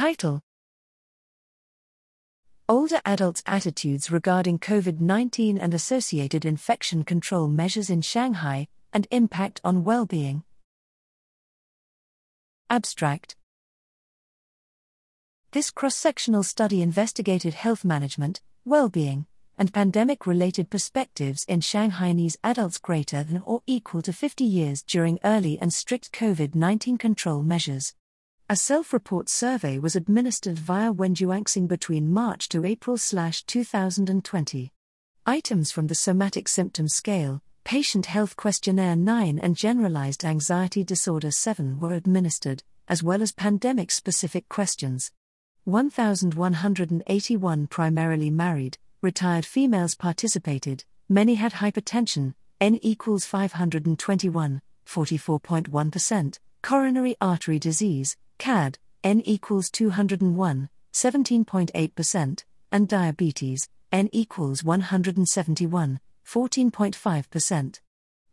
Title Older adults' attitudes regarding COVID 19 and associated infection control measures in Shanghai and impact on well being. Abstract This cross sectional study investigated health management, well being, and pandemic related perspectives in Shanghainese adults greater than or equal to 50 years during early and strict COVID 19 control measures. A self report survey was administered via Wenjuanxing between March to April 2020. Items from the Somatic Symptom Scale, Patient Health Questionnaire 9, and Generalized Anxiety Disorder 7 were administered, as well as pandemic specific questions. 1,181 primarily married, retired females participated, many had hypertension, N equals 521, 44.1%, coronary artery disease, CAD, N equals 201, 17.8%, and diabetes, N equals 171, 14.5%.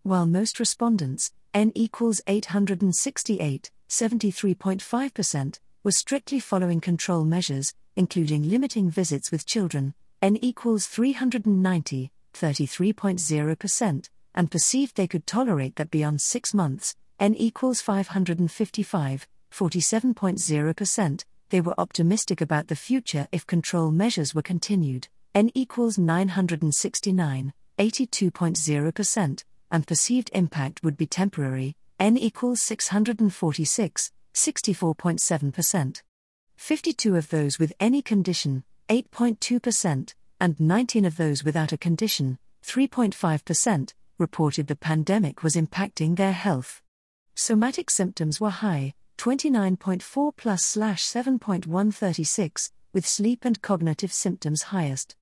While most respondents, N equals 868, 73.5%, were strictly following control measures, including limiting visits with children, N equals 390, 33.0%, and perceived they could tolerate that beyond six months, N equals 555, 47.0%, they were optimistic about the future if control measures were continued, N equals 969, 82.0%, and perceived impact would be temporary, N equals 646, 64.7%. 52 of those with any condition, 8.2%, and 19 of those without a condition, 3.5%, reported the pandemic was impacting their health. Somatic symptoms were high, 29.4 plus slash 7.136, with sleep and cognitive symptoms highest.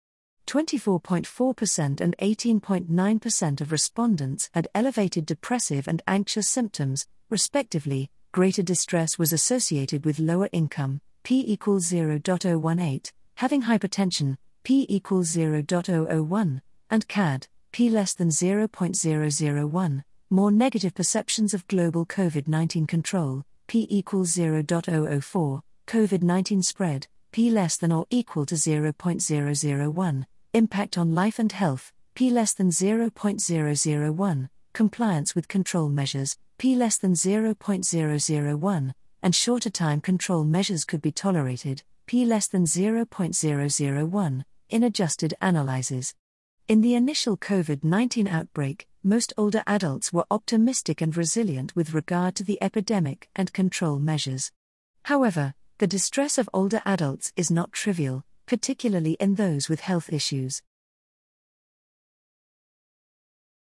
24.4% and 18.9% of respondents had elevated depressive and anxious symptoms, respectively. Greater distress was associated with lower income, p equals 0.018, having hypertension, p equals 0.001, and CAD, p less than 0.001, more negative perceptions of global COVID 19 control, p equals 0.004, COVID 19 spread, p less than or equal to 0.001, impact on life and health, p less than 0.001, compliance with control measures, p less than 0.001, and shorter time control measures could be tolerated, p less than 0.001, in adjusted analyses. In the initial COVID 19 outbreak, most older adults were optimistic and resilient with regard to the epidemic and control measures. However, the distress of older adults is not trivial, particularly in those with health issues.